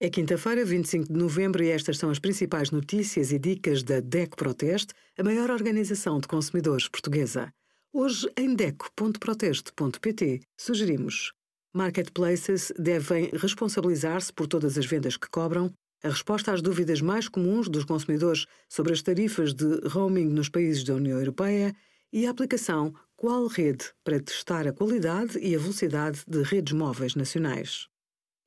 É quinta-feira, 25 de novembro, e estas são as principais notícias e dicas da DECO Proteste, a maior organização de consumidores portuguesa. Hoje, em DECO.proteste.pt, sugerimos: marketplaces devem responsabilizar-se por todas as vendas que cobram, a resposta às dúvidas mais comuns dos consumidores sobre as tarifas de roaming nos países da União Europeia e a aplicação Qual Rede para testar a qualidade e a velocidade de redes móveis nacionais.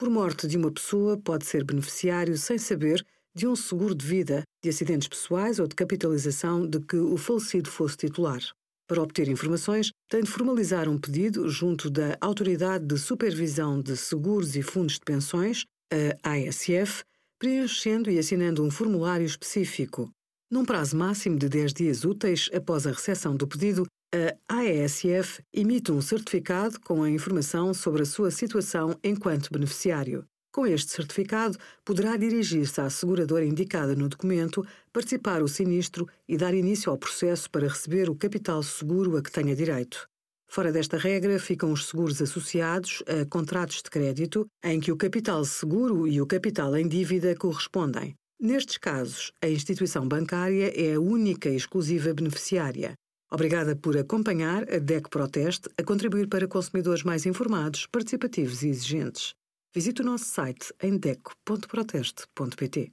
Por morte de uma pessoa, pode ser beneficiário sem saber de um seguro de vida, de acidentes pessoais ou de capitalização de que o falecido fosse titular. Para obter informações, tem de formalizar um pedido junto da Autoridade de Supervisão de Seguros e Fundos de Pensões, a ASF, preenchendo e assinando um formulário específico. Num prazo máximo de 10 dias úteis após a recepção do pedido, a AESF emite um certificado com a informação sobre a sua situação enquanto beneficiário. Com este certificado, poderá dirigir-se à seguradora indicada no documento, participar o sinistro e dar início ao processo para receber o capital seguro a que tenha direito. Fora desta regra ficam os seguros associados a contratos de crédito, em que o capital seguro e o capital em dívida correspondem. Nestes casos, a instituição bancária é a única e exclusiva beneficiária. Obrigada por acompanhar a DEC Proteste a contribuir para consumidores mais informados, participativos e exigentes. Visite o nosso site em deco.proteste.pt.